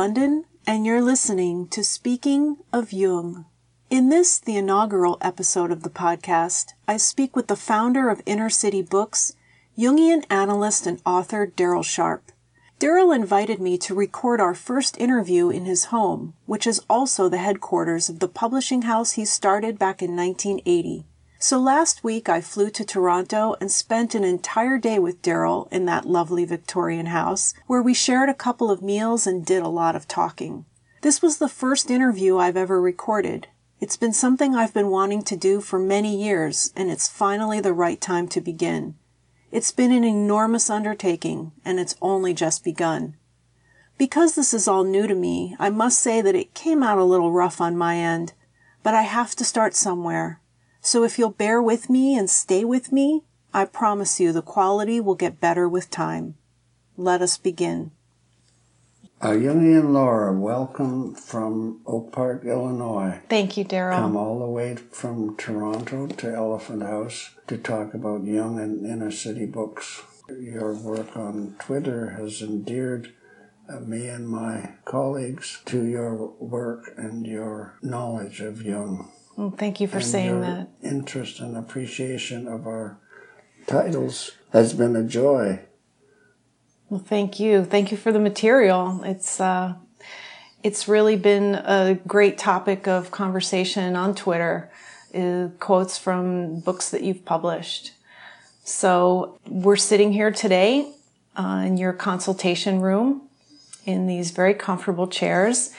London, and you're listening to Speaking of Jung. In this, the inaugural episode of the podcast, I speak with the founder of Inner City Books, Jungian analyst and author Daryl Sharp. Daryl invited me to record our first interview in his home, which is also the headquarters of the publishing house he started back in 1980. So last week I flew to Toronto and spent an entire day with Daryl in that lovely Victorian house, where we shared a couple of meals and did a lot of talking. This was the first interview I've ever recorded. It's been something I've been wanting to do for many years, and it's finally the right time to begin. It's been an enormous undertaking, and it's only just begun. Because this is all new to me, I must say that it came out a little rough on my end, but I have to start somewhere. So if you'll bear with me and stay with me, I promise you the quality will get better with time. Let us begin. Uh, Jungian Laura, welcome from Oak Park, Illinois. Thank you, Daryl. Come all the way from Toronto to Elephant House to talk about Jung and inner city books. Your work on Twitter has endeared uh, me and my colleagues to your work and your knowledge of Jung. Well, thank you for and saying that. Interest and appreciation of our titles has been a joy. Well, thank you. Thank you for the material. It's uh, it's really been a great topic of conversation on Twitter. Uh, quotes from books that you've published. So we're sitting here today uh, in your consultation room in these very comfortable chairs.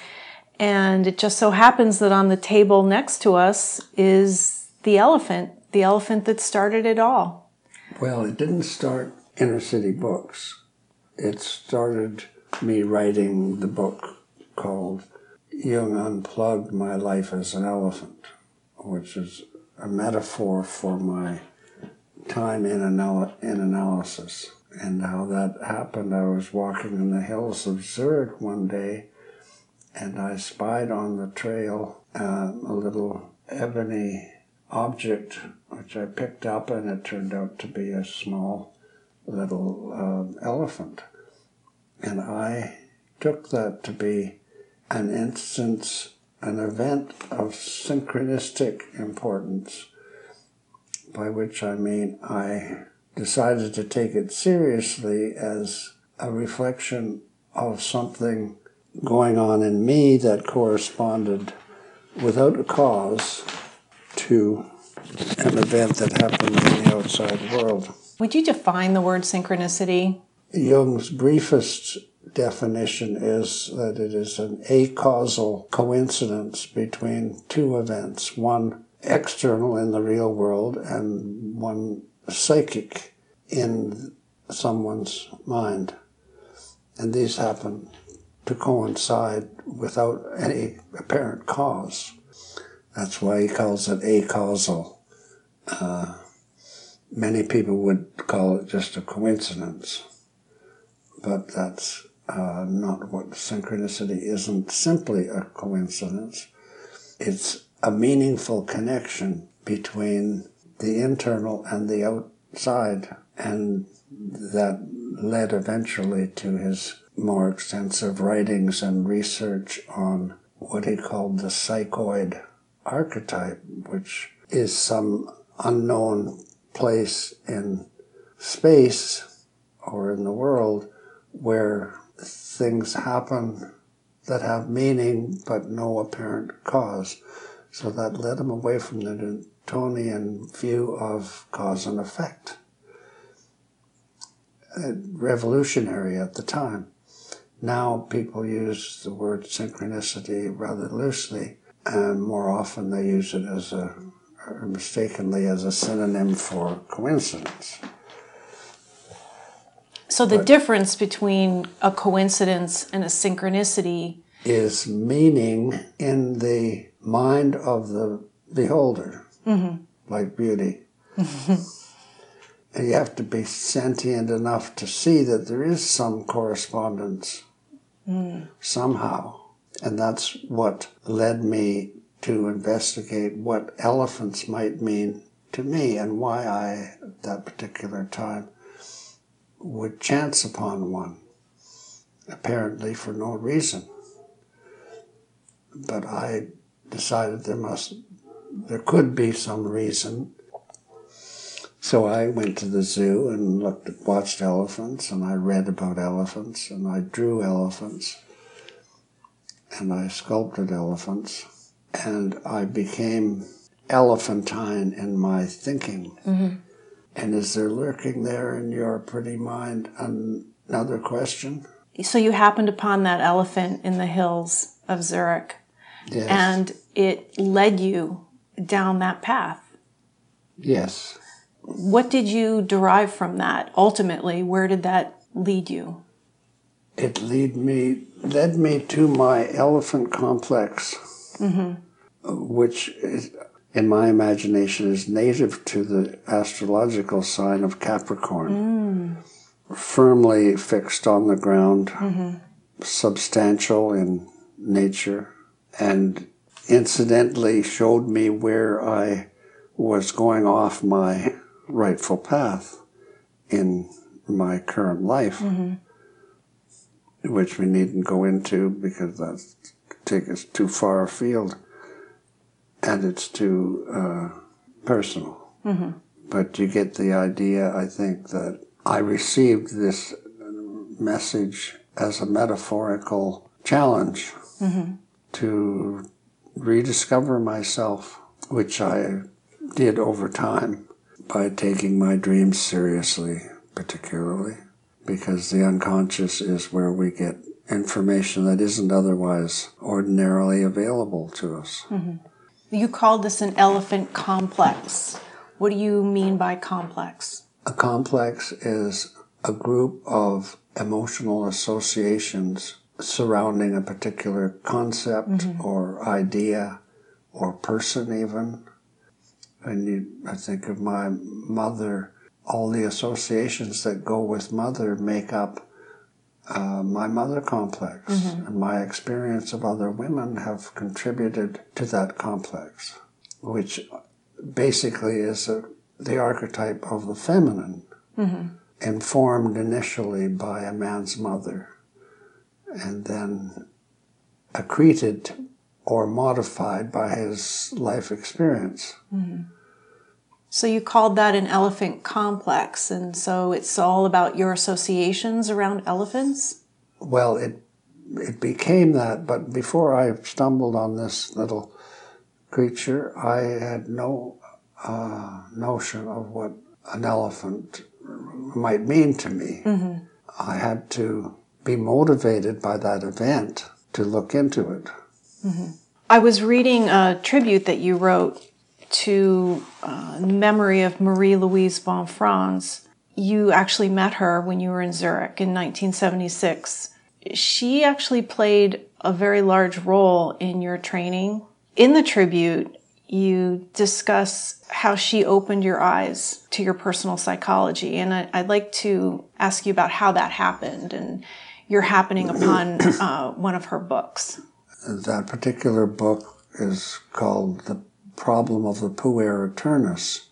And it just so happens that on the table next to us is the elephant, the elephant that started it all. Well, it didn't start Inner City Books it started me writing the book called Jung Unplugged My Life as an Elephant, which is a metaphor for my time in, anal- in analysis. And how that happened, I was walking in the hills of Zurich one day and I spied on the trail uh, a little ebony object which I picked up, and it turned out to be a small little uh, elephant. And I took that to be an instance, an event of synchronistic importance, by which I mean I decided to take it seriously as a reflection of something going on in me that corresponded without a cause to an event that happened in the outside world. Would you define the word synchronicity? Jung's briefest definition is that it is an acausal coincidence between two events, one external in the real world and one psychic in someone's mind. And these happen to coincide without any apparent cause. That's why he calls it acausal. Uh, many people would call it just a coincidence but that's uh, not what synchronicity isn't simply a coincidence. It's a meaningful connection between the internal and the outside, and that led eventually to his more extensive writings and research on what he called the psychoid archetype, which is some unknown place in space or in the world where things happen that have meaning but no apparent cause. So that led him away from the Newtonian view of cause and effect. Uh, revolutionary at the time. Now people use the word synchronicity rather loosely, and more often they use it as a, mistakenly as a synonym for coincidence. So the but difference between a coincidence and a synchronicity is meaning in the mind of the beholder, mm-hmm. like beauty. and you have to be sentient enough to see that there is some correspondence somehow. And that's what led me to investigate what elephants might mean to me and why I, at that particular time, would chance upon one, apparently for no reason. but I decided there must, there could be some reason. So I went to the zoo and looked, at, watched elephants, and I read about elephants, and I drew elephants, and I sculpted elephants, and I became elephantine in my thinking. Mm-hmm. And is there lurking there in your pretty mind another question? So you happened upon that elephant in the hills of Zurich, Yes. and it led you down that path. yes. What did you derive from that? Ultimately, where did that lead you? It lead me led me to my elephant complex, mm-hmm. which is, in my imagination is native to the astrological sign of Capricorn, mm. firmly fixed on the ground, mm-hmm. substantial in nature, and incidentally showed me where I was going off my rightful path in my current life, mm-hmm. which we needn't go into because that's take us too far afield, and it's too uh, personal. Mm-hmm. But you get the idea, I think, that I received this message as a metaphorical challenge mm-hmm. to rediscover myself, which I did over time by taking my dreams seriously, particularly because the unconscious is where we get information that isn't otherwise ordinarily available to us. Mm-hmm. You called this an elephant complex. What do you mean by complex? A complex is a group of emotional associations surrounding a particular concept mm-hmm. or idea or person, even. And you, I think of my mother, all the associations that go with mother make up uh, my mother complex. And my experience of other women have contributed to that complex, which basically is a, the archetype of the feminine, informed initially by a man's mother, and then accreted or modified by his life experience. So you called that an elephant complex, and so it's all about your associations around elephants? Well, it it became that, but before I stumbled on this little creature, I had no uh, notion of what an elephant might mean to me. I had to be motivated by that event to look into it. I was reading a tribute that you wrote to uh, memory of Marie Louise von Franz. You actually met her when you were in Zurich in 1976. She actually played a very large role in your training. In the tribute, you discuss how she opened your eyes to your personal psychology. And I, I'd like to ask you about how that happened and your happening upon uh, one of her books. That particular book is called The Problem of the Puer Aeternus,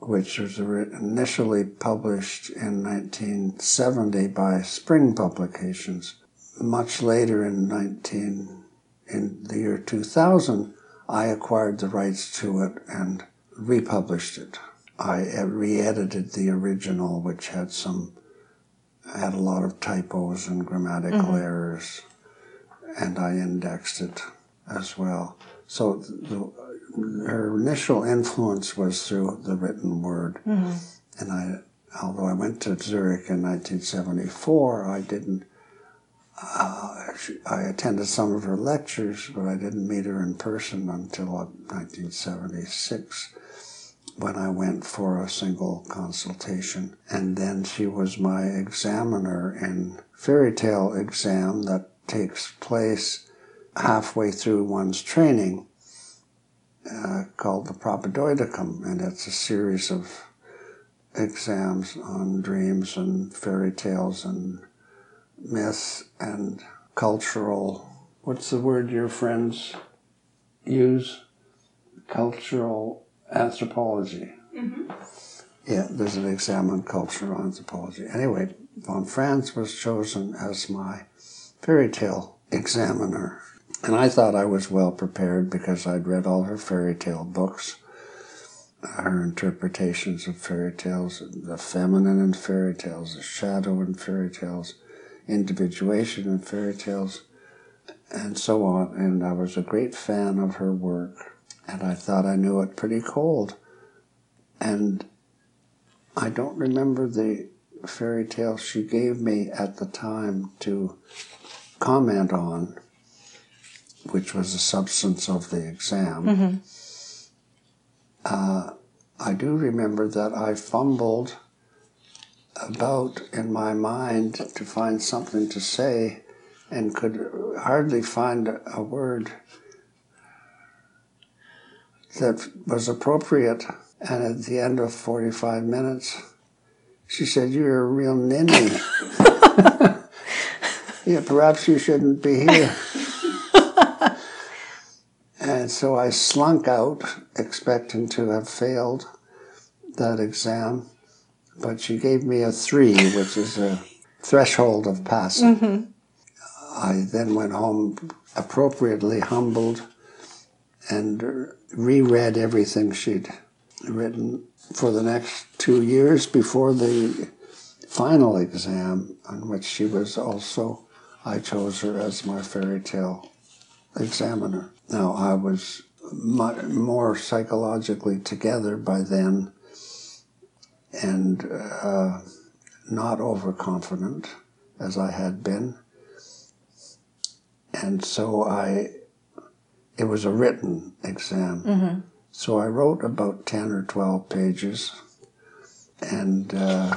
which was initially published in 1970 by Spring Publications. Much later in 19, in the year 2000, I acquired the rights to it and republished it. I re-edited the original, which had some had a lot of typos and grammatical mm-hmm. errors and I indexed it as well. So the, her initial influence was through the written word, and I, although I went to Zurich in 1974, I didn't. Uh, I attended some of her lectures, but I didn't meet her in person until 1976 when I went for a single consultation. And then she was my examiner in fairy tale exam that takes place halfway through one's training uh, called the Propaedeuticum. And it's a series of exams on dreams and fairy tales and myths and cultural. What's the word your friends use? Cultural anthropology. Yeah, there's an exam on cultural anthropology. Anyway, von Franz was chosen as my fairy tale examiner. And I thought I was well prepared because I'd read all her fairy tale books, her interpretations of fairy tales, the feminine in fairy tales, the shadow in fairy tales, individuation in fairy tales, and so on. And I was a great fan of her work, and I thought I knew it pretty cold. And I don't remember the fairy tale she gave me at the time to comment on which was the substance of the exam. Mm-hmm. Uh, I do remember that I fumbled about in my mind to find something to say and could hardly find a word that was appropriate. And at the end of 45 minutes, she said, You're a real ninny. yeah, perhaps you shouldn't be here. And so I slunk out, expecting to have failed that exam. But she gave me a three, which is a threshold of passing. Mm-hmm. I then went home appropriately humbled and reread everything she'd written for the next two years before the final exam, on which she was also, I chose her as my fairy tale examiner. Now, I was much more psychologically together by then and uh, not overconfident as I had been. And so I, it was a written exam. Mm-hmm. So I wrote about 10 or 12 pages. And, uh,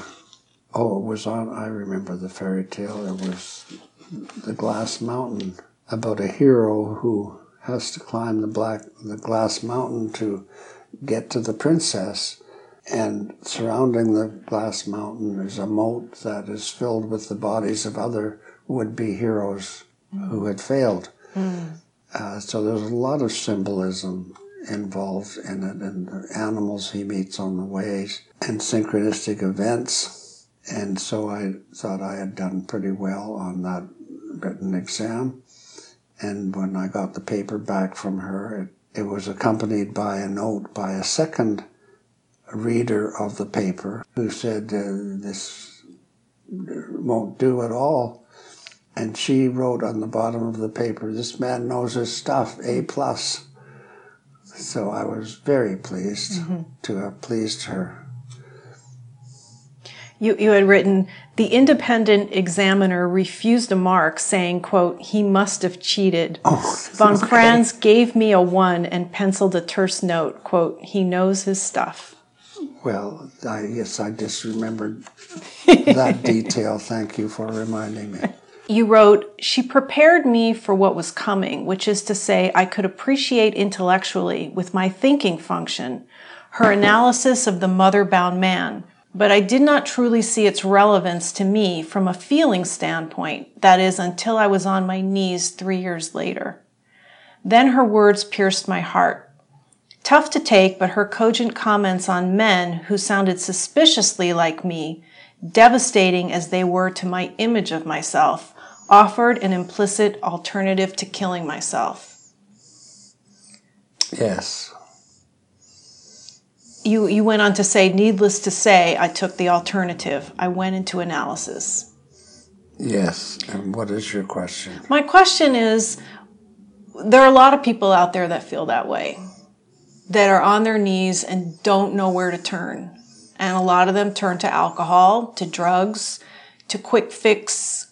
oh, it was on, I remember the fairy tale. It was The Glass Mountain about a hero who has to climb the black the glass mountain to get to the princess and surrounding the glass mountain is a moat that is filled with the bodies of other would-be heroes mm. who had failed mm. uh, so there's a lot of symbolism involved in it and the animals he meets on the way and synchronistic events and so i thought i had done pretty well on that written exam and when I got the paper back from her, it, it was accompanied by a note by a second reader of the paper who said, uh, This won't do at all. And she wrote on the bottom of the paper, This man knows his stuff, A. plus. So I was very pleased mm-hmm. to have pleased her you, you had written the independent examiner refused a mark saying quote he must have cheated oh, von Franz gave me a one and penciled a terse note quote he knows his stuff. Well I, yes i just remembered that detail. Thank you for reminding me. You wrote, She prepared me for what was coming, which is to say, I could appreciate intellectually, with my thinking function, her analysis of the mother bound man, but I did not truly see its relevance to me from a feeling standpoint, that is, until I was on my knees three years later. Then her words pierced my heart. Tough to take, but her cogent comments on men who sounded suspiciously like me, devastating as they were to my image of myself, offered an implicit alternative to killing myself. Yes you, you went on to say, needless to say, I took the alternative. I went into analysis. Yes. And what is your question? My question is there are a lot of people out there that feel that way, that are on their knees and don't know where to turn. And a lot of them turn to alcohol, to drugs, to quick fix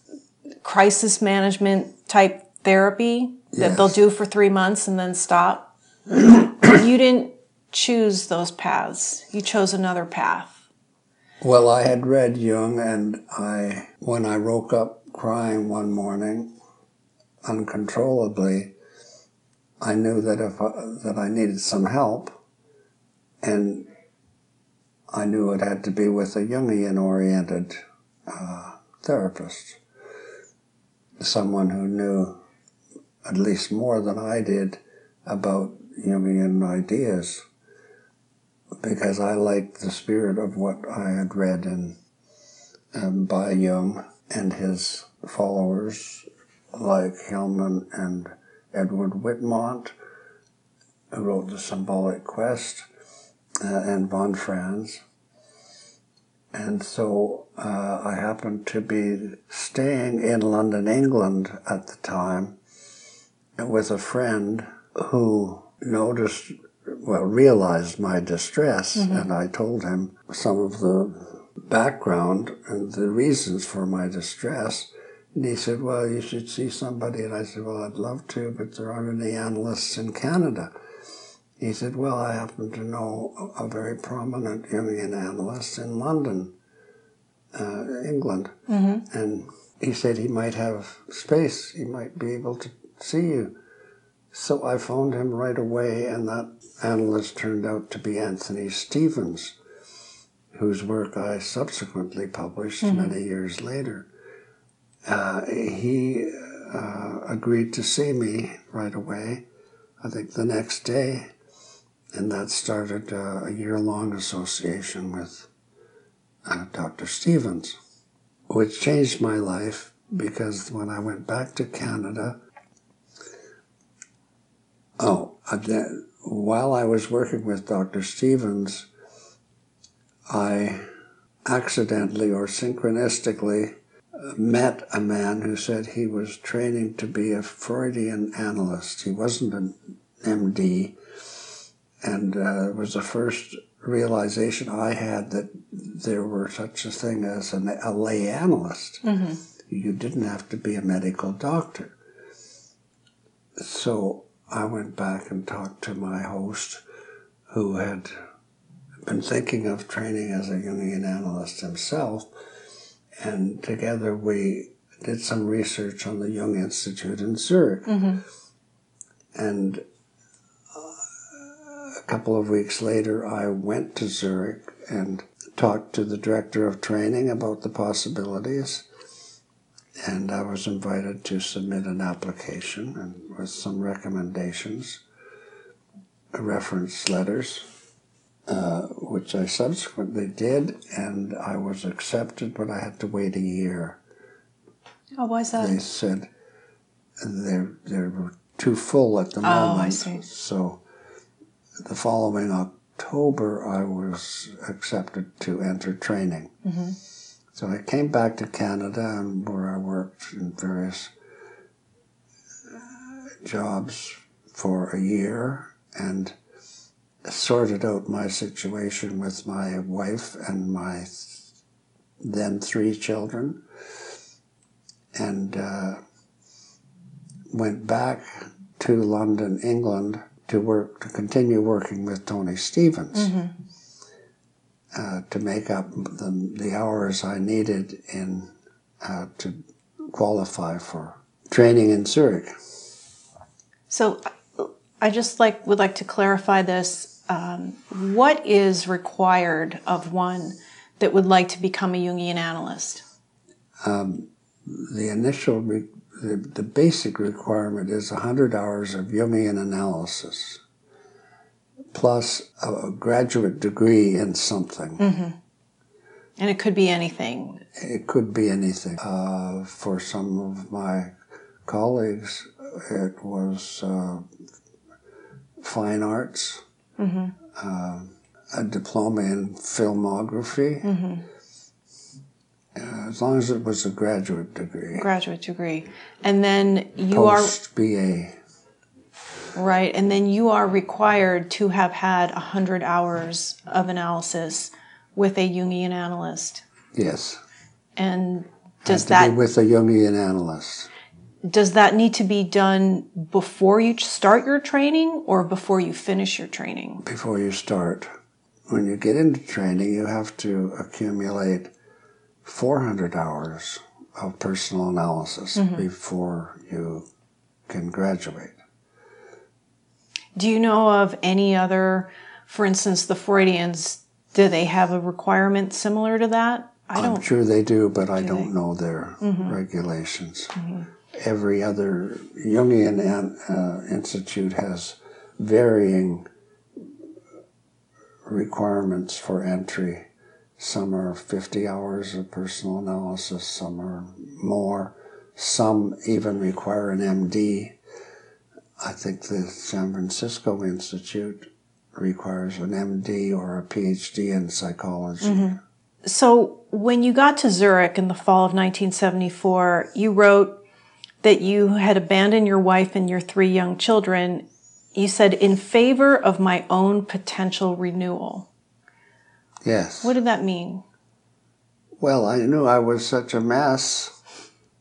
crisis management type therapy that yes. they'll do for three months and then stop. you didn't choose those paths. You chose another path. Well, I had read Jung, and I, when I woke up crying one morning, uncontrollably, I knew that if I, that I needed some help, and I knew it had to be with a Jungian-oriented uh, therapist, someone who knew at least more than I did about Jungian ideas because I liked the spirit of what I had read in um, by Jung and his followers like Hillman and Edward Whitmont, who wrote The Symbolic Quest, uh, and von Franz. And so uh, I happened to be staying in London, England at the time with a friend who noticed, well, realized my distress, mm-hmm. and I told him some of the background and the reasons for my distress. And he said, Well, you should see somebody. And I said, Well, I'd love to, but there aren't any analysts in Canada. He said, Well, I happen to know a very prominent Jungian analyst in London, uh, England. Mm-hmm. And he said he might have space, he might be able to see you. So I phoned him right away, and that analyst turned out to be Anthony Stevens, whose work I subsequently published mm-hmm. many years later. Uh, he uh, agreed to see me right away, I think the next day, and that started uh, a year long association with uh, Dr. Stevens, which changed my life because when I went back to Canada, Oh, while I was working with Dr. Stevens, I accidentally or synchronistically met a man who said he was training to be a Freudian analyst. He wasn't an MD, and uh, it was the first realization I had that there were such a thing as an, a lay analyst. Mm-hmm. You didn't have to be a medical doctor. So I went back and talked to my host who had been thinking of training as a Jungian analyst himself. And together we did some research on the Jung Institute in Zurich. Mm-hmm. And uh, a couple of weeks later, I went to Zurich and talked to the director of training about the possibilities and I was invited to submit an application and with some recommendations, reference letters, uh, which I subsequently did, and I was accepted, but I had to wait a year. Oh, why is that? They said they're they're too full at the moment. Oh, I see. So the following October, I was accepted to enter training. Mm-hmm. So I came back to Canada and where I worked in various uh, jobs for a year and sorted out my situation with my wife and my then three children and uh, went back to London, England to work to continue working with Tony Stevens. Mm-hmm uh, to make up the, the hours I needed in uh, to qualify for training in Zurich. So, I just like would like to clarify this. Um, what is required of one that would like to become a Jungian analyst? Um, the initial, re- the, the basic requirement is 100 hours of Jungian analysis plus a graduate degree in something. Mm-hmm. And it could be anything. It could be anything. Uh, for some of my colleagues, it was uh, fine arts, mm-hmm. uh, a diploma in filmography. Mm-hmm. Uh, as long as it was a graduate degree. Graduate degree. And then you Post are. BA. Right. And then you are required to have had 100 hours of analysis with a Jungian analyst. Yes. And does that. with a Jungian analyst. Does that need to be done before you start your training or before you finish your training? Before you start. When you get into training, you have to accumulate 400 hours of personal analysis mm-hmm. before you can graduate. Do you know of any other, for instance, the Freudians, do they have a requirement similar to that? I don't. I'm sure they do, but do I don't they? know their mm-hmm. regulations. Mm-hmm. Every other Jungian uh, institute has varying requirements for entry. Some are 50 hours of personal analysis, some are more, some even require an MD I think the San Francisco Institute requires an MD or a PhD in psychology. Mm-hmm. So, when you got to Zurich in the fall of 1974, you wrote that you had abandoned your wife and your three young children. You said, in favor of my own potential renewal. Yes. What did that mean? Well, I knew I was such a mess.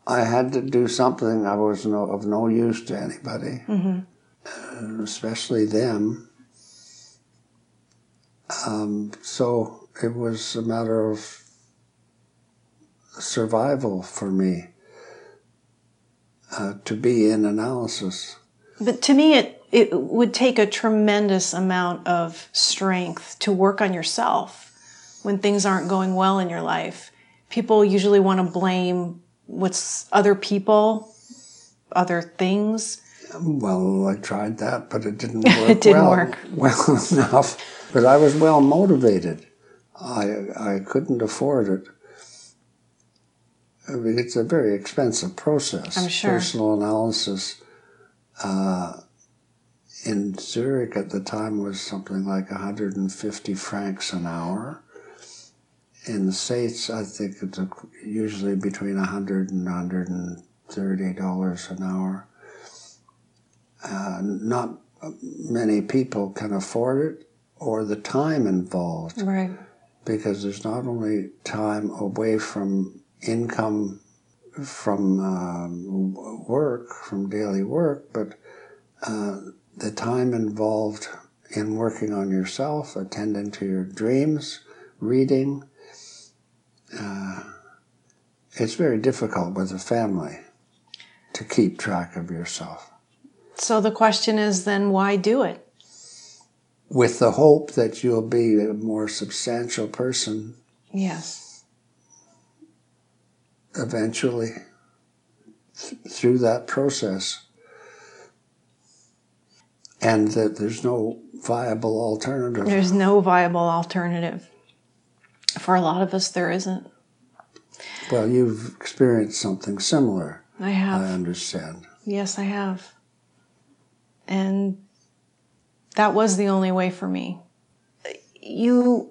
I had to do something. I was no, of no use to anybody, uh, especially them. Um, so it was a matter of survival for me uh, to be in analysis. But to me, it, it would take a tremendous amount of strength to work on yourself when things aren't going well in your life. People usually want to blame what's other people, other things. Well, I tried that, but it didn't work. It didn't well, work. well enough. But I was well motivated. I I couldn't afford it. I mean, it's a very expensive process. I'm sure. Personal analysis uh, in Zurich at the time was something like 150 francs an hour. In the States, I think it's usually between 100 and 130 dollars an hour. Uh, not many people can afford it or the time involved Right. because there's not only time away from income from w- work, from daily work, but uh, the time involved in working on yourself, attending to your dreams, reading. Uh, it's very difficult with a family to keep track of yourself. So the question is then why do it? With the hope that you'll be a more substantial person Yes. eventually th- through that process and that there's no viable alternative. There's no viable alternative. For a lot of us, there isn't. Well, you've experienced something similar, I have. I understand. Yes, I have. And that was the only way for me. You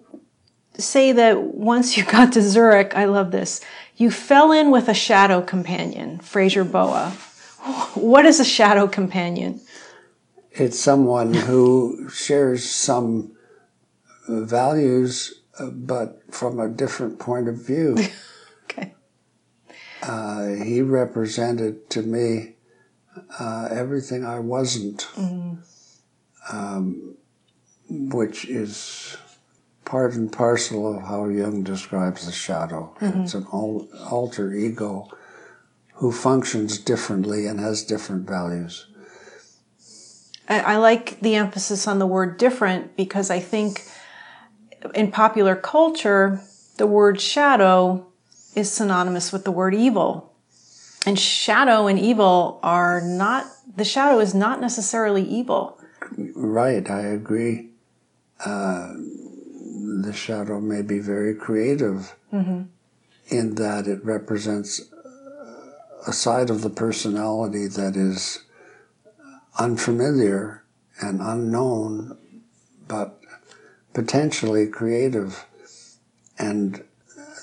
say that once you got to Zurich, I love this, you fell in with a shadow companion, Fraser Boa. What is a shadow companion? It's someone who shares some values, but from a different point of view. Okay. Uh, he represented to me uh, everything I wasn't, um, which is part and parcel of how Jung describes the shadow. It's an alter ego who functions differently and has different values. I, I like the emphasis on the word different because I think in popular culture, the word shadow is synonymous with the word evil. And shadow and evil are not, the shadow is not necessarily evil. Right, I agree. Uh, the shadow may be very creative in that it represents a side of the personality that is unfamiliar and unknown, but potentially creative. And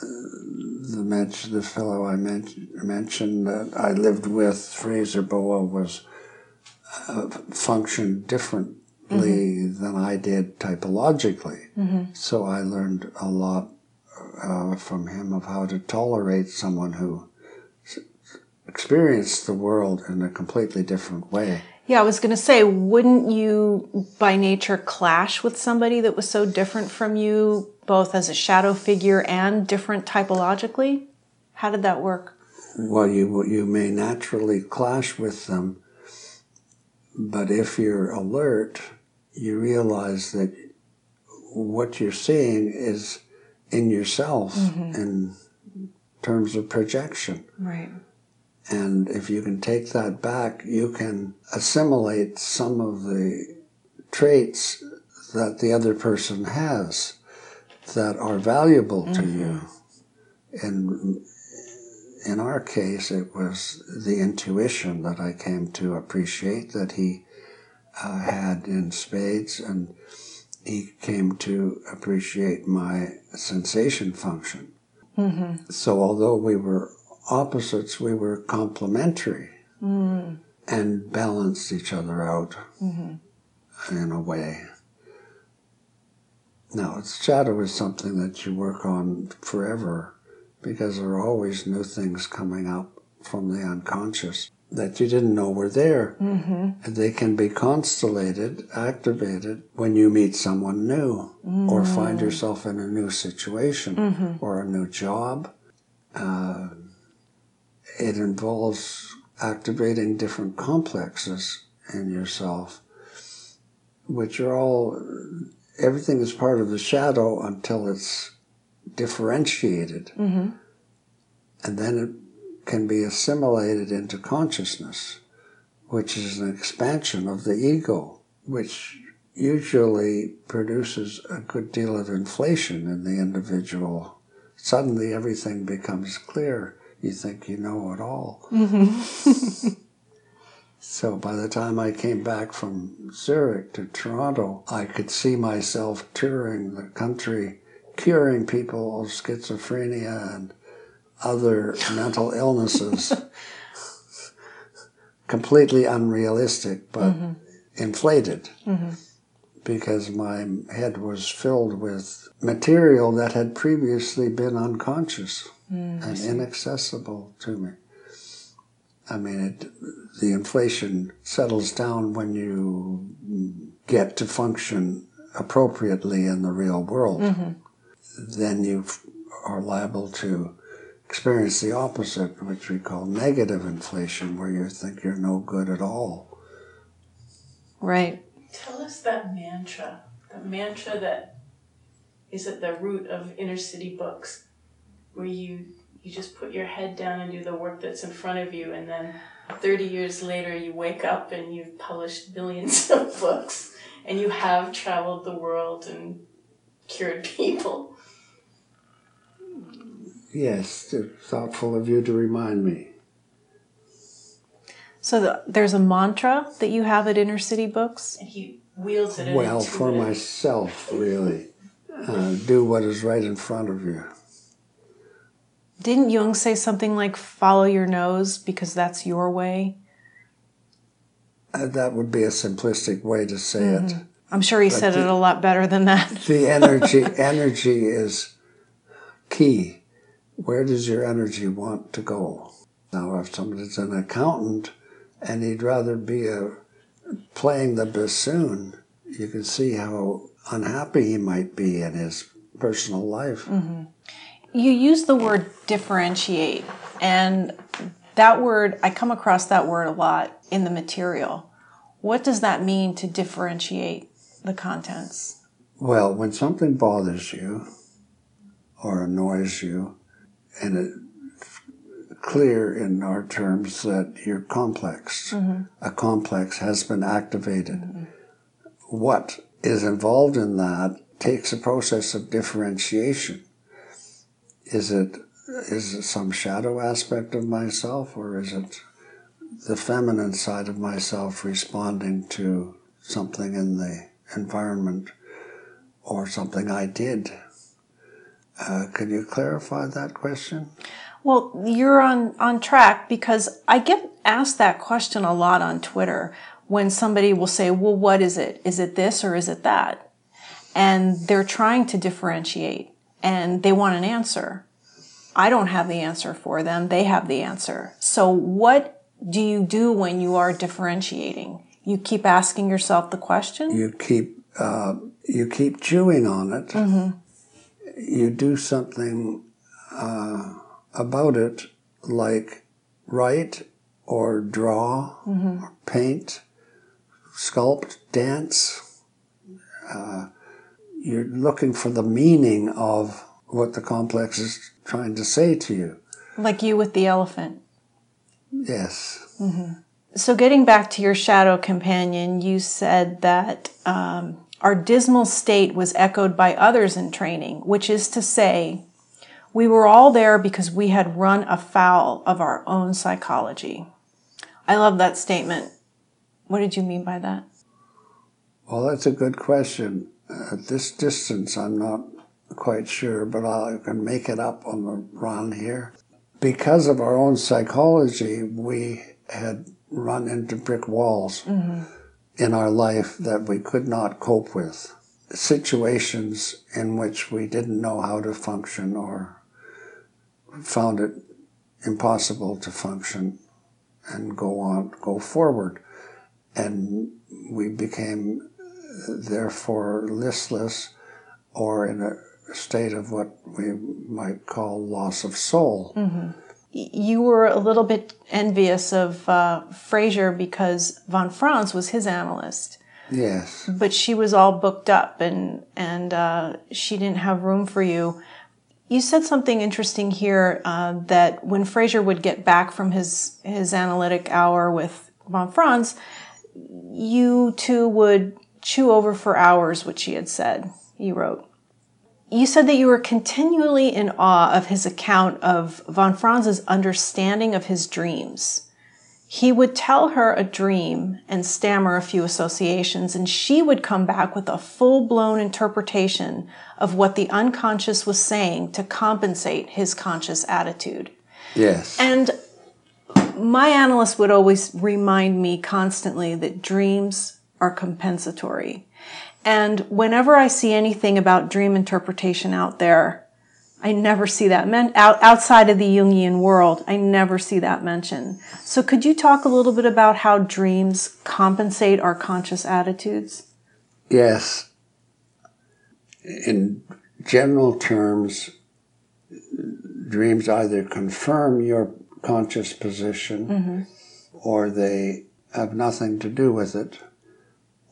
the, mention, the fellow I men- mentioned that I lived with, Fraser Boa, was uh, functioned differently than I did typologically. So I learned a lot uh, from him of how to tolerate someone who s- experienced the world in a completely different way. Yeah, I was going to say, wouldn't you by nature clash with somebody that was so different from you, both as a shadow figure and different typologically? How did that work? Well, you you may naturally clash with them, but if you're alert, you realize that what you're seeing is in yourself mm-hmm. in terms of projection. Right. And if you can take that back, you can assimilate some of the traits that the other person has that are valuable to you. And in our case, it was the intuition that I came to appreciate that he uh, had in spades, and he came to appreciate my sensation function. Mm-hmm. So, although we were opposites, we were complementary mm. and balanced each other out mm-hmm. in a way. Now, it's shadow is something that you work on forever because there are always new things coming up from the unconscious that you didn't know were there. Mm-hmm. And they can be constellated, activated when you meet someone new mm-hmm. or find yourself in a new situation mm-hmm. or a new job. Uh, it involves activating different complexes in yourself, which are all, everything is part of the shadow until it's differentiated. Mm-hmm. And then it can be assimilated into consciousness, which is an expansion of the ego, which usually produces a good deal of inflation in the individual. Suddenly everything becomes clear. You think you know it all. Mm-hmm. so by the time I came back from Zurich to Toronto, I could see myself touring the country curing people of schizophrenia and other mental illnesses. Completely unrealistic, but mm-hmm. inflated. Mm-hmm. Because my head was filled with material that had previously been unconscious mm, and inaccessible to me. I mean, it, the inflation settles down when you get to function appropriately in the real world. Mm-hmm then you are liable to experience the opposite, which we call negative inflation, where you think you're no good at all. Right. Tell us that mantra, the mantra that is at the root of inner city books, where you you just put your head down and do the work that's in front of you, and then 30 years later you wake up and you've published billions of books and you have traveled the world and cured people. Yes, thoughtful of you to remind me. So the, there's a mantra that you have at Inner City Books? And he wields it Well, for it. myself, really. Uh, do what is right in front of you. Didn't Jung say something like follow your nose because that's your way? Uh, that would be a simplistic way to say mm-hmm. it. I'm sure he but said the, it a lot better than that. the energy energy is key where does your energy want to go? Now, if somebody's an accountant and he'd rather be a, playing the bassoon, you can see how unhappy he might be in his personal life. Mm-hmm. You use the word differentiate, and that word, I come across that word a lot in the material. What does that mean to differentiate the contents? Well, when something bothers you or annoys you, and it's clear in our terms that you're complex. Mm-hmm. A complex has been activated. Mm-hmm. What is involved in that takes a process of differentiation. Is it is it some shadow aspect of myself, or is it the feminine side of myself responding to something in the environment or something I did? Uh, could you clarify that question? Well, you're on, on track because I get asked that question a lot on Twitter when somebody will say, well, what is it? Is it this or is it that? And they're trying to differentiate and they want an answer. I don't have the answer for them. They have the answer. So what do you do when you are differentiating? You keep asking yourself the question? You keep, uh, you keep chewing on it. Mm-hmm you do something uh, about it, like write or draw mm-hmm. or paint, sculpt, dance. Uh, you're looking for the meaning of what the complex is trying to say to you. Like you with the elephant. Yes. Mm-hmm. So, getting back to your shadow companion, you said that um, our dismal state was echoed by others in training, which is to say, we were all there because we had run afoul of our own psychology. I love that statement. What did you mean by that? Well, that's a good question. At this distance, I'm not quite sure, but I can make it up on the run here. Because of our own psychology, we had run into brick walls mm-hmm. in our life that we could not cope with. Situations in which we didn't know how to function or found it impossible to function and go on, go forward. And we became therefore listless or in a state of what we might call loss of soul. Mm-hmm. You were a little bit envious of uh, Fraser because von Franz was his analyst. Yes. But she was all booked up and, and uh, she didn't have room for you. You said something interesting here uh, that when Fraser would get back from his, his analytic hour with von Franz, you two would chew over for hours what she had said, he wrote. You said that you were continually in awe of his account of von Franz's understanding of his dreams. He would tell her a dream and stammer a few associations, and she would come back with a full blown interpretation of what the unconscious was saying to compensate his conscious attitude. Yes. And my analyst would always remind me constantly that dreams are compensatory. And whenever I see anything about dream interpretation out there, I never see that men- out, outside of the Jungian world. I never see that mentioned. So could you talk a little bit about how dreams compensate our conscious attitudes? Yes. In general terms, dreams either confirm your conscious position mm-hmm. or they have nothing to do with it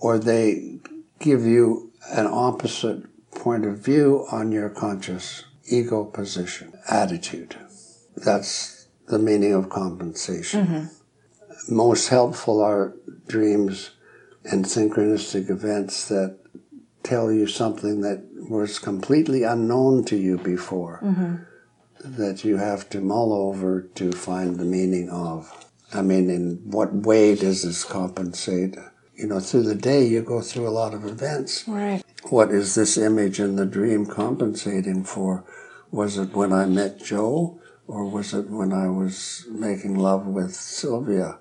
or they give you an opposite point of view on your conscious ego position, attitude. That's the meaning of compensation. Mm-hmm. Most helpful are dreams and synchronistic events that tell you something that was completely unknown to you before, mm-hmm. that you have to mull over to find the meaning of. I mean, in what way does this compensate? You know, through the day you go through a lot of events. Right. What is this image in the dream compensating for? Was it when I met Joe, or was it when I was making love with Sylvia?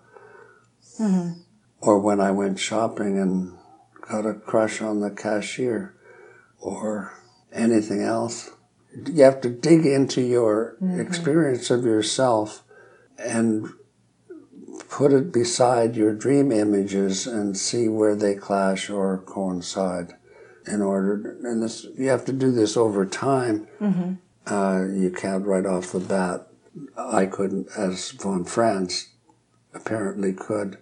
Mm-hmm. Or when I went shopping and got a crush on the cashier, or anything else? You have to dig into your mm-hmm. experience of yourself and put it beside your dream images and see where they clash or coincide in order and this you have to do this over time. Mm-hmm. uh, you can't right off the bat. I couldn't as von franz apparently could.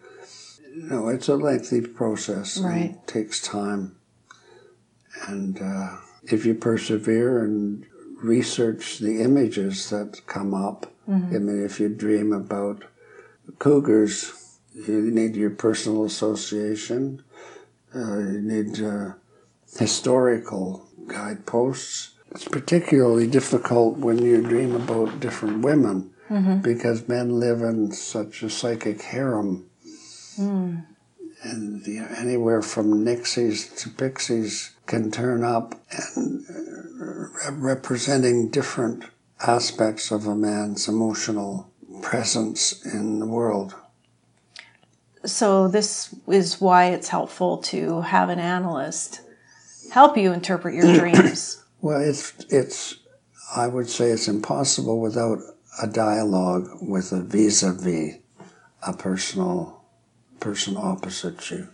No it's a lengthy process right. it takes time. And uh, if you persevere and research the images that come up mm-hmm. i mean if you dream about cougars, you need your personal association, uh, you need uh, historical guideposts. It's particularly difficult when you dream about different women mm-hmm. because men live in such a psychic harem. Mm. And you know, anywhere from nixies to pixies can turn up and uh, representing different aspects of a man's emotional presence in the world. So, this is why it's helpful to have an analyst help you interpret your dreams. well, it's, it's, I would say it's impossible without a dialogue with a vis a vis, a personal person opposite you.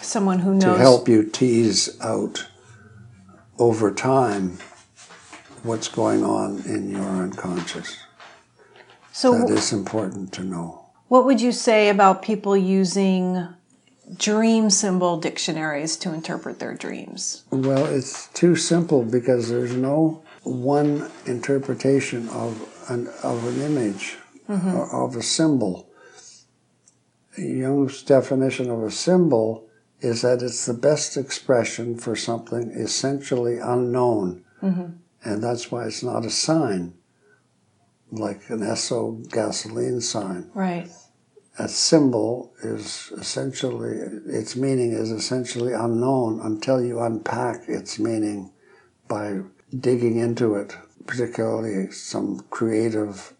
Someone who knows. To help you tease out over time what's going on in your unconscious. So that is important to know. What would you say about people using dream symbol dictionaries to interpret their dreams? Well, it's too simple because there's no one interpretation of an, of an image, mm-hmm. of a symbol. Jung's definition of a symbol is that it's the best expression for something essentially unknown. Mm-hmm. And that's why it's not a sign like an Esso gasoline sign. Right. a symbol is essentially, its meaning is essentially unknown until you unpack its meaning by digging into it, particularly some creative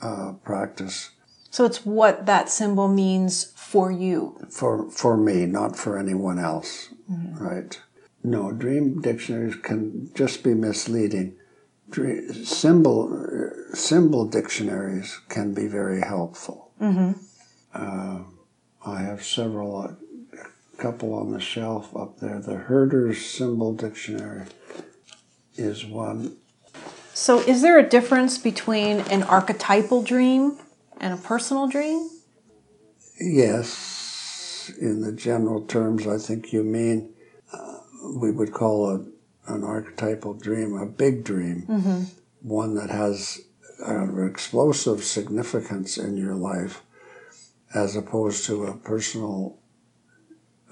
uh, practice. So it's what that symbol means for you. For, for me, not for anyone else, mm-hmm. right? No, dream dictionaries can just be misleading. Symbol, symbol dictionaries can be very helpful. Mm-hmm. Uh, I have several, a couple on the shelf up there. The Herder's Symbol Dictionary is one. So, is there a difference between an archetypal dream and a personal dream? Yes. In the general terms, I think you mean uh, we would call a, an archetypal dream a big dream, mm-hmm. one that has an explosive significance in your life as opposed to a personal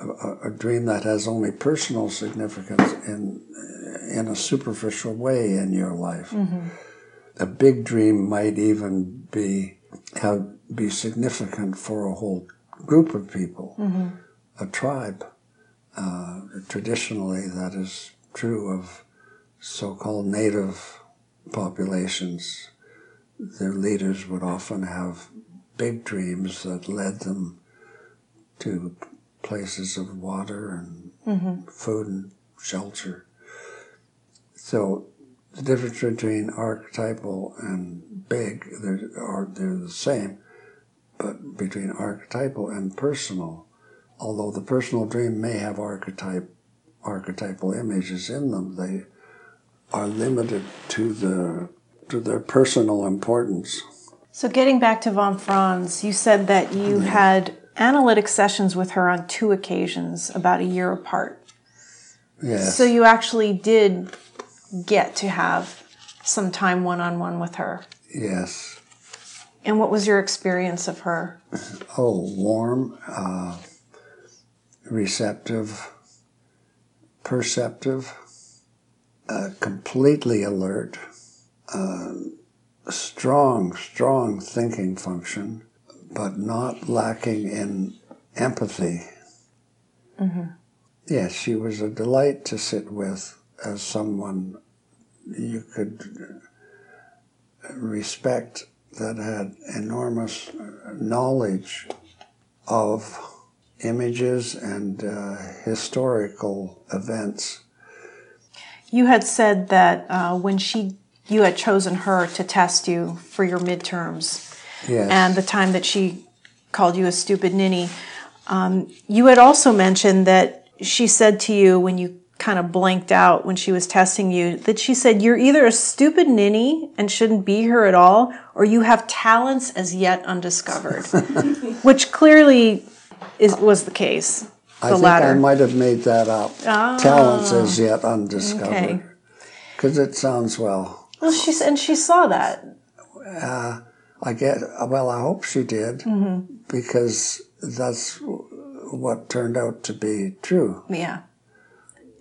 a, a, dream that has only personal significance in in a superficial way in your life. Mm-hmm. A big dream might even be have be significant for a whole group of people, mm-hmm. a tribe. Uh, traditionally, that is true of so-called native populations. Their leaders would often have big dreams that led them to places of water and mm-hmm. food and shelter. So the difference between archetypal and big, they're, are, they're the same, but between archetypal and personal, although the personal dream may have archetype, archetypal images in them, they are limited to the to their personal importance. So, getting back to von Franz, you said that you had analytic sessions with her on two occasions, about a year apart. Yes. So, you actually did get to have some time one on one with her. Yes. And what was your experience of her? Oh, warm, uh, receptive, perceptive, uh, completely alert. Uh, strong, strong thinking function, but not lacking in empathy. Mm-hmm. Yes, she was a delight to sit with as someone you could respect that had enormous knowledge of images and uh, historical events. You had said that uh, when she you had chosen her to test you for your midterms. Yes. And the time that she called you a stupid ninny. Um, you had also mentioned that she said to you when you kind of blanked out when she was testing you that she said you're either a stupid ninny and shouldn't be here at all or you have talents as yet undiscovered which clearly is was the case the I think latter. I might have made that up. Ah, talents as yet undiscovered. Because okay. it sounds well. Well, she and she saw that. Uh, I get well. I hope she did mm-hmm. because that's what turned out to be true. Yeah,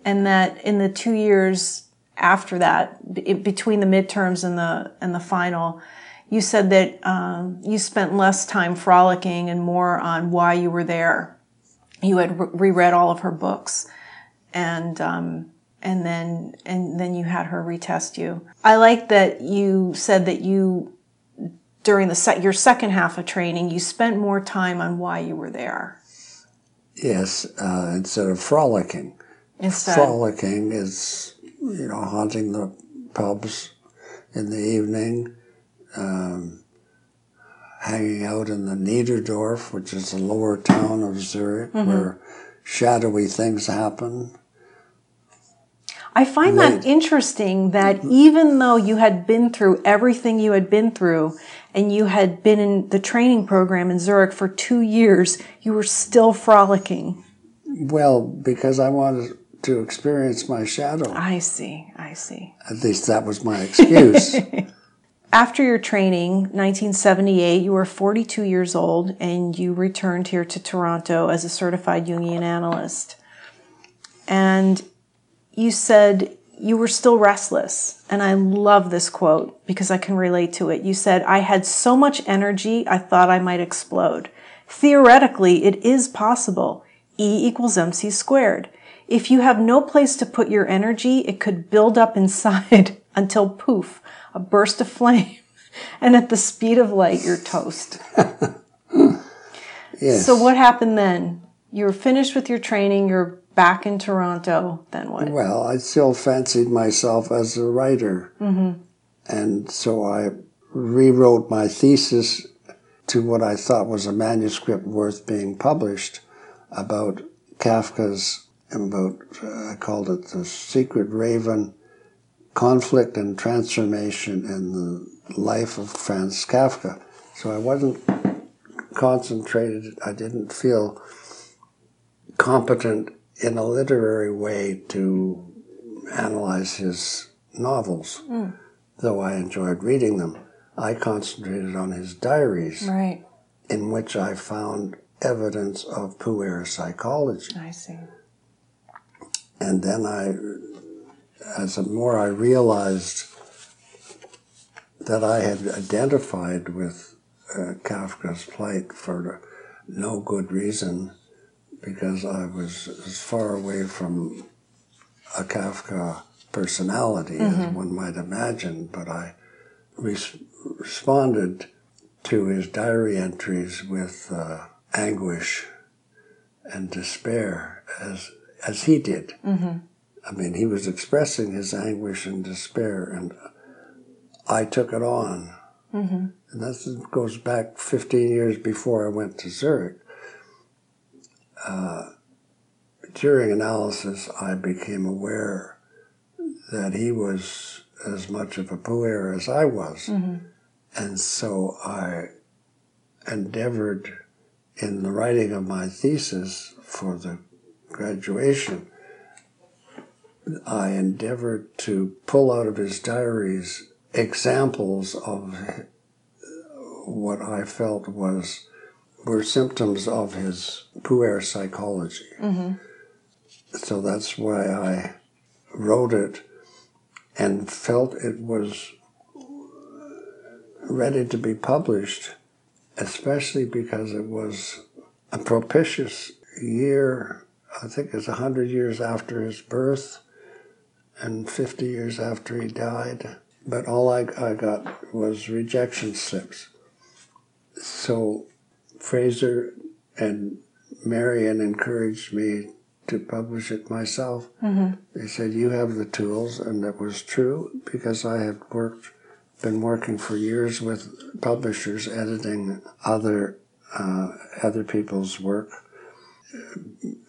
and that in the two years after that, b- between the midterms and the and the final, you said that um, you spent less time frolicking and more on why you were there. You had re- reread all of her books, and um, and then and then you had her retest you. I like that you said that you during the se- your second half of training you spent more time on why you were there. Yes, uh, instead of frolicking. Instead, frolicking is you know haunting the pubs in the evening, um, hanging out in the Niederdorf, which is the lower town of Zurich, mm-hmm. where shadowy things happen I find that interesting that even though you had been through everything you had been through and you had been in the training program in Zurich for two years, you were still frolicking. Well, because I wanted to experience my shadow. I see, I see. At least that was my excuse. After your training, 1978, you were 42 years old and you returned here to Toronto as a certified Jungian analyst. And you said you were still restless. And I love this quote because I can relate to it. You said, I had so much energy, I thought I might explode. Theoretically, it is possible. E equals mc squared. If you have no place to put your energy, it could build up inside until poof, a burst of flame. And at the speed of light, you're toast. Yes. So what happened then? You were finished with your training, you're back in Toronto, then what? Well, I still fancied myself as a writer. And so I rewrote my thesis to what I thought was a manuscript worth being published about Kafka's, about, uh, I called it The Secret Raven Conflict and Transformation in the Life of Franz Kafka. So I wasn't concentrated, I didn't feel competent in a literary way to analyze his novels, hmm. though I enjoyed reading them. I concentrated on his diaries, Right. in which I found evidence of puer psychology. I see. And then I, as the more I realized that I had identified with uh, Kafka's plight for no good reason, because I was as far away from a Kafka personality as one might imagine, but I res- responded to his diary entries with uh, anguish and despair as as he did. I mean, he was expressing his anguish and despair, and I took it on. And this goes back 15 years before I went to Zurich. Uh, during analysis, I became aware that he was as much of a puer as I was. And so I endeavored in the writing of my thesis for the graduation, I endeavored to pull out of his diaries examples of what I felt was were symptoms of his puer psychology. Mm-hmm. So that's why I wrote it and felt it was ready to be published, especially because it was a propitious year. I think it's 100 years after his birth and 50 years after he died. But all I, I got was rejection slips. So Fraser and Marion encouraged me to publish it myself. They said, You have the tools, and that was true because I had worked, been working for years with publishers editing other, uh, other people's work.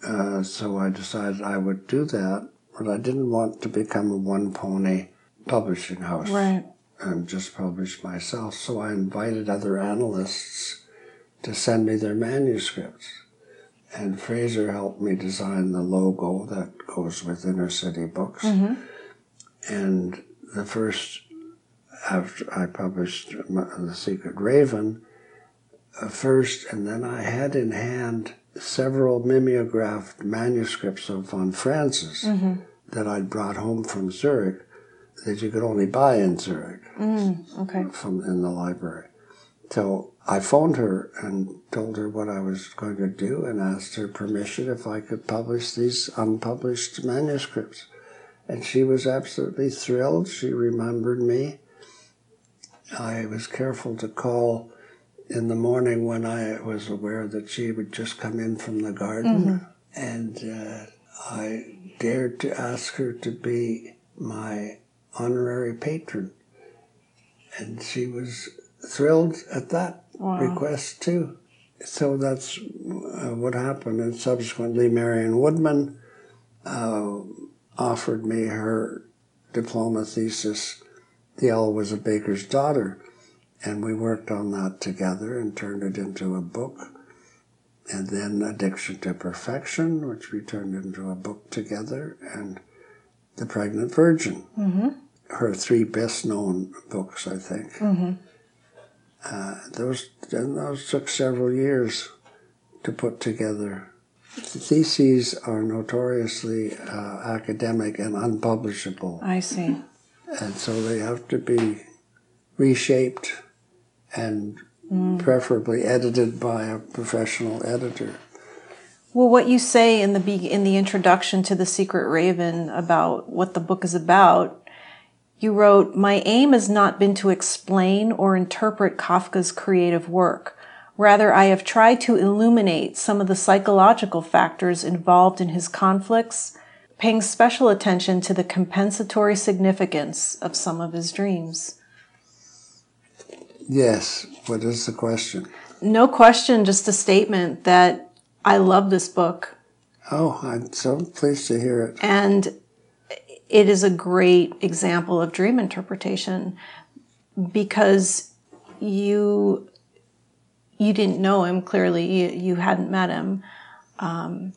Uh, so I decided I would do that, but I didn't want to become a one pony publishing house Right. and just publish myself. So I invited other analysts to send me their manuscripts. And Fraser helped me design the logo that goes with Inner City Books. And the first, after I published The Secret Raven, uh, first, and then I had in hand several mimeographed manuscripts of von Franz's mm-hmm. that I'd brought home from Zurich that you could only buy in Zurich mm, Okay. from in the library. So I phoned her and told her what I was going to do and asked her permission if I could publish these unpublished manuscripts. And she was absolutely thrilled. She remembered me. I was careful to call in the morning when I was aware that she would just come in from the garden. And uh, I dared to ask her to be my honorary patron. And she was thrilled at that request too. So that's uh, what happened. And subsequently, Marion Woodman uh, offered me her diploma thesis, The Owl Was a Baker's Daughter. And we worked on that together and turned it into a book. And then Addiction to Perfection, which we turned into a book together, and The Pregnant Virgin. Her three best known books, I think. Uh, those, and those took several years to put together. Theses are notoriously uh, academic and unpublishable, I see. and so they have to be reshaped and mm. preferably edited by a professional editor. Well, what you say in the be- in the introduction to The Secret Raven about what the book is about, you wrote, "My aim has not been to explain or interpret Kafka's creative work. Rather, I have tried to illuminate some of the psychological factors involved in his conflicts, paying special attention to the compensatory significance of some of his dreams." Yes. What is the question? No question, just a statement that I love this book. Oh, I'm so pleased to hear it. And it is a great example of dream interpretation because you you didn't know him clearly you, you hadn't met him um,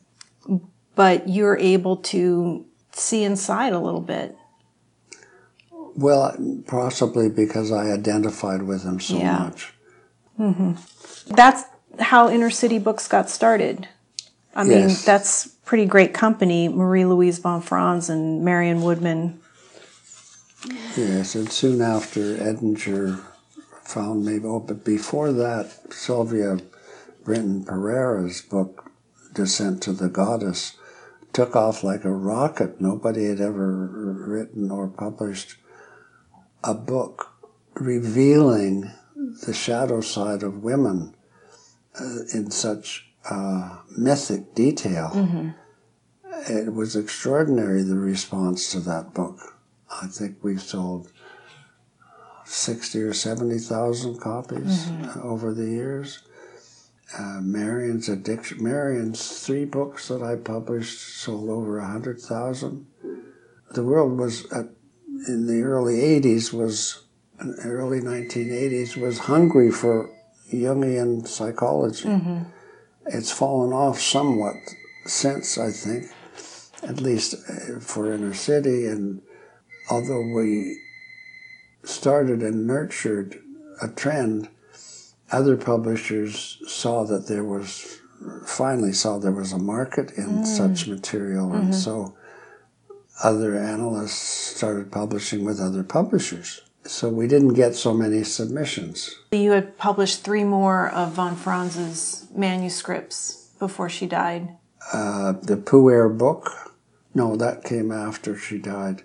but you're able to see inside a little bit Well, possibly because I identified with him so Yeah. much. Mm-hmm. that's how inner city books got started i mean Yes. that's pretty great company marie louise von franz and marion woodman Yes, and soon after Edinger found me. Oh, but before that, Sylvia Brinton Perera's book, Descent to the Goddess, took off like a rocket. Nobody had ever written or published a book revealing the shadow side of women uh, in such uh, mythic detail. It was extraordinary, the response to that book. I think we sold 60 or 70,000 copies uh, over the years. Uh, Marion's Addiction, Marion's three books that I published sold over a 100,000. The world was, at, in the early 80s, was, early 1980s, was hungry for Jungian psychology. Mm-hmm. It's fallen off somewhat since, I think, at least uh, for inner city. And although we started and nurtured a trend, other publishers saw that there was, finally saw there was a market in mm. such material, and mm-hmm. so other analysts started publishing with other publishers. So we didn't get so many submissions. You had published three more of von Franz's manuscripts before she died. Uh, the Puer book, no, that came after she died.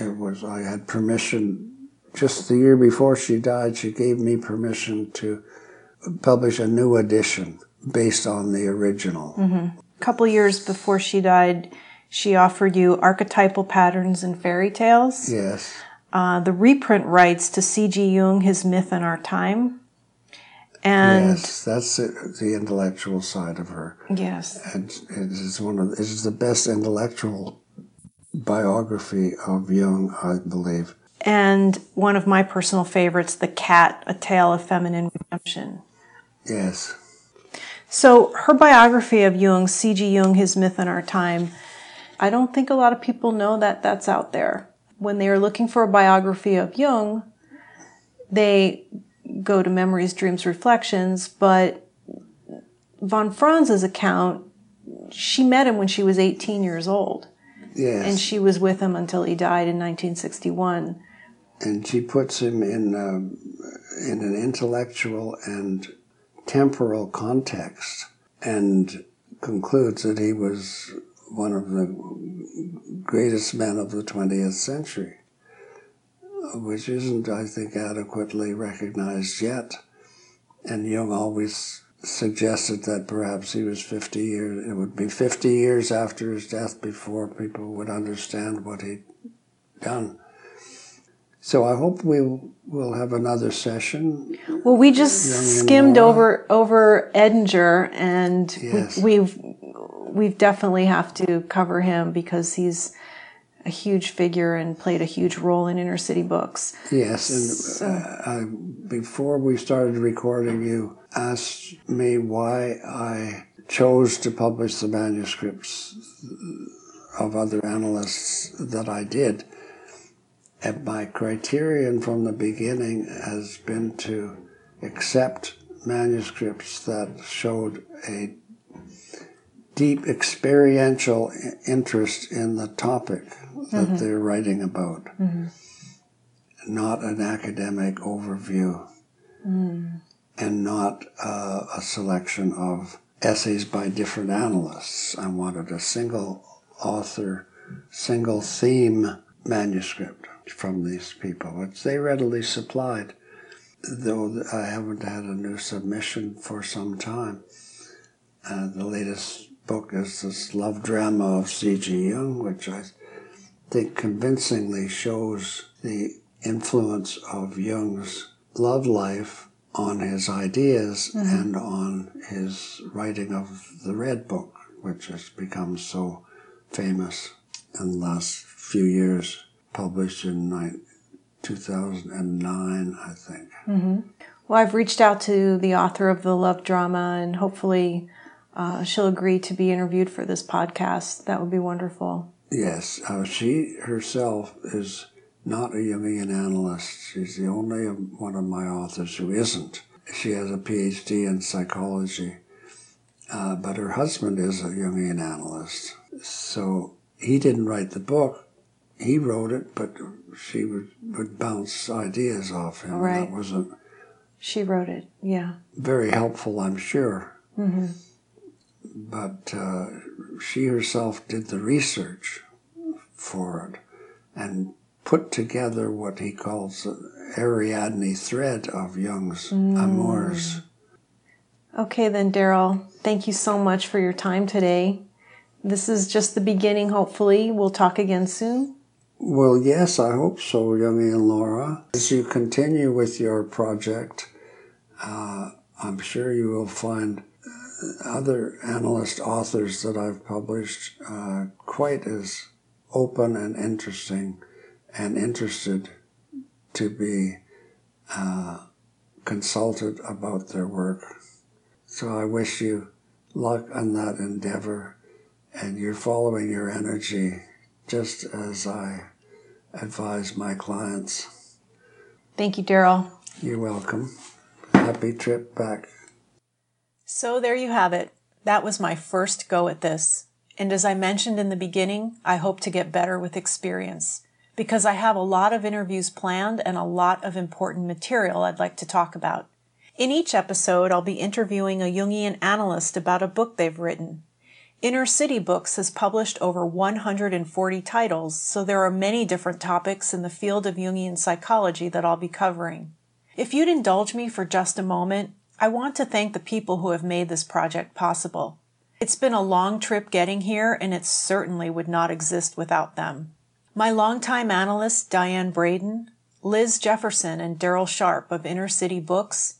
It was I had permission just the year before she died. She gave me permission to publish a new edition based on the original. A couple years before she died, she offered you archetypal patterns and fairy tales, Yes, uh, the reprint rights to C.G. Jung, His Myth in Our Time, and yes, that's it, the intellectual side of her. yes, And it is one of it is the best intellectual biography of Jung, I believe. and one of my personal favorites, The Cat, A Tale of Feminine Redemption. Yes. So her biography of Jung, C.G. Jung, His Myth in Our Time, I don't think a lot of people know that that's out there. When they are looking for a biography of Jung, they go to Memories, Dreams, Reflections, but von Franz's account, she met him when she was 18 years old, Yes. and she was with him until he died in 1961. and she puts him in um, in an intellectual and temporal context, and concludes that he was one of the greatest men of the 20th century, which isn't, I think, adequately recognized yet. And Jung always suggested that perhaps he was 50 years, it would be 50 years after his death before people would understand what he'd done. So I hope we will have another session. Well, we just skimmed over over Edinger, and Yes. we, we've we've definitely have to cover him because he's a huge figure and played a huge role in inner city books. Yes, and So- uh, I, before we started recording, you asked me why I chose to publish the manuscripts of other analysts that I did. And my criterion from the beginning has been to accept manuscripts that showed a deep experiential interest in the topic that they're writing about, not an academic overview. and not uh, a selection of essays by different analysts. I wanted a single author, single theme manuscript from these people, which they readily supplied, though I haven't had a new submission for some time. Uh, the latest book is this love drama of C.G. Jung, which I think convincingly shows the influence of Jung's love life on his ideas mm-hmm. and on his writing of the Red Book, which has become so famous in the last few years, published in 2009, I think. Mm-hmm. Well, I've reached out to the author of the love drama, and hopefully uh, she'll agree to be interviewed for this podcast. That would be wonderful. Yes, uh, she herself is not a Jungian analyst. She's the only one of my authors who isn't. She has a PhD in psychology, uh, but her husband is a Jungian analyst. So he didn't write the book. He wrote it, but she would, would bounce ideas off him. Right. That wasn't. She wrote it, yeah. Very helpful, I'm sure. Mm-hmm. But uh, she herself did the research for it and put together what he calls the Ariadne thread of Jung's mm. amours. Okay, then, Daryl, thank you so much for your time today. This is just the beginning, hopefully. We'll talk again soon. Well, yes, I hope so, Jungi and Laura. As you continue with your project, uh, I'm sure you will find other analyst authors that I've published uh, quite as open and interesting and interested to be uh, consulted about their work. So I wish you luck on that endeavor and you're following your energy just as I advise my clients. Thank you, Daryl. You're welcome. Happy trip back. So there you have it. That was my first go at this. And as I mentioned in the beginning, I hope to get better with experience because I have a lot of interviews planned and a lot of important material I'd like to talk about. In each episode, I'll be interviewing a Jungian analyst about a book they've written. Inner City Books has published over 140 titles, so there are many different topics in the field of Jungian psychology that I'll be covering. If you'd indulge me for just a moment, I want to thank the people who have made this project possible. It's been a long trip getting here, and it certainly would not exist without them. My longtime analysts, Diane Braden, Liz Jefferson and Daryl Sharp of Inner City Books,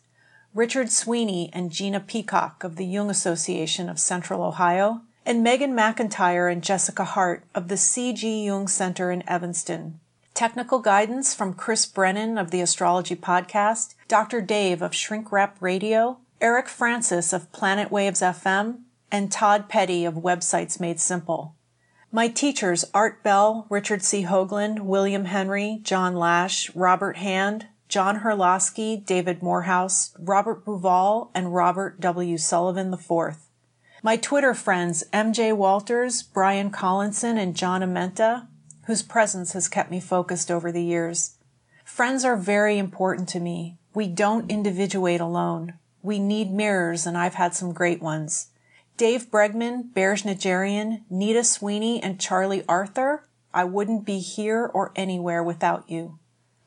Richard Sweeney and Gina Peacock of the Jung Association of Central Ohio, and Megan McIntyre and Jessica Hart of the C.G. Jung Center in Evanston. Technical guidance from Chris Brennan of the Astrology Podcast, Dr. Dave of Shrink Rap Radio, Eric Francis of Planet Waves FM, and Todd Petty of Websites Made Simple. My teachers, Art Bell, Richard C. Hoagland, William Henry, John Lash, Robert Hand, John Herlosky, David Morehouse, Robert Bauval, and Robert W. Sullivan IV. My Twitter friends, MJ Walters, Brian Collinson, and John Amenta, whose presence has kept me focused over the years. Friends are very important to me. We don't individuate alone. We need mirrors, and I've had some great ones. Dave Bregman, Bears Najarian, Nita Sweeney, and Charlie Arthur, I wouldn't be here or anywhere without you.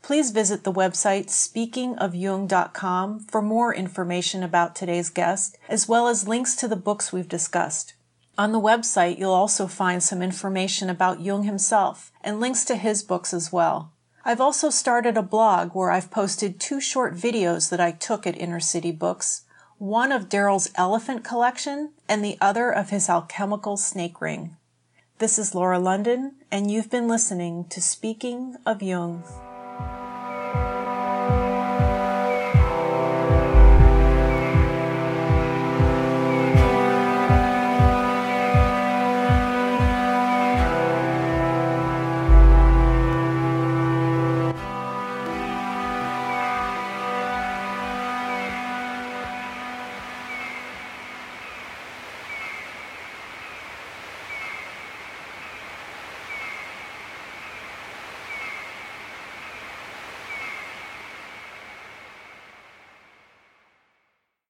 Please visit the website speakingofjung.com for more information about today's guest, as well as links to the books we've discussed. On the website, you'll also find some information about Jung himself and links to his books as well. I've also started a blog where I've posted two short videos that I took at Inner City Books one of Daryl's elephant collection and the other of his alchemical snake ring. This is Laura London, and you've been listening to Speaking of Jung.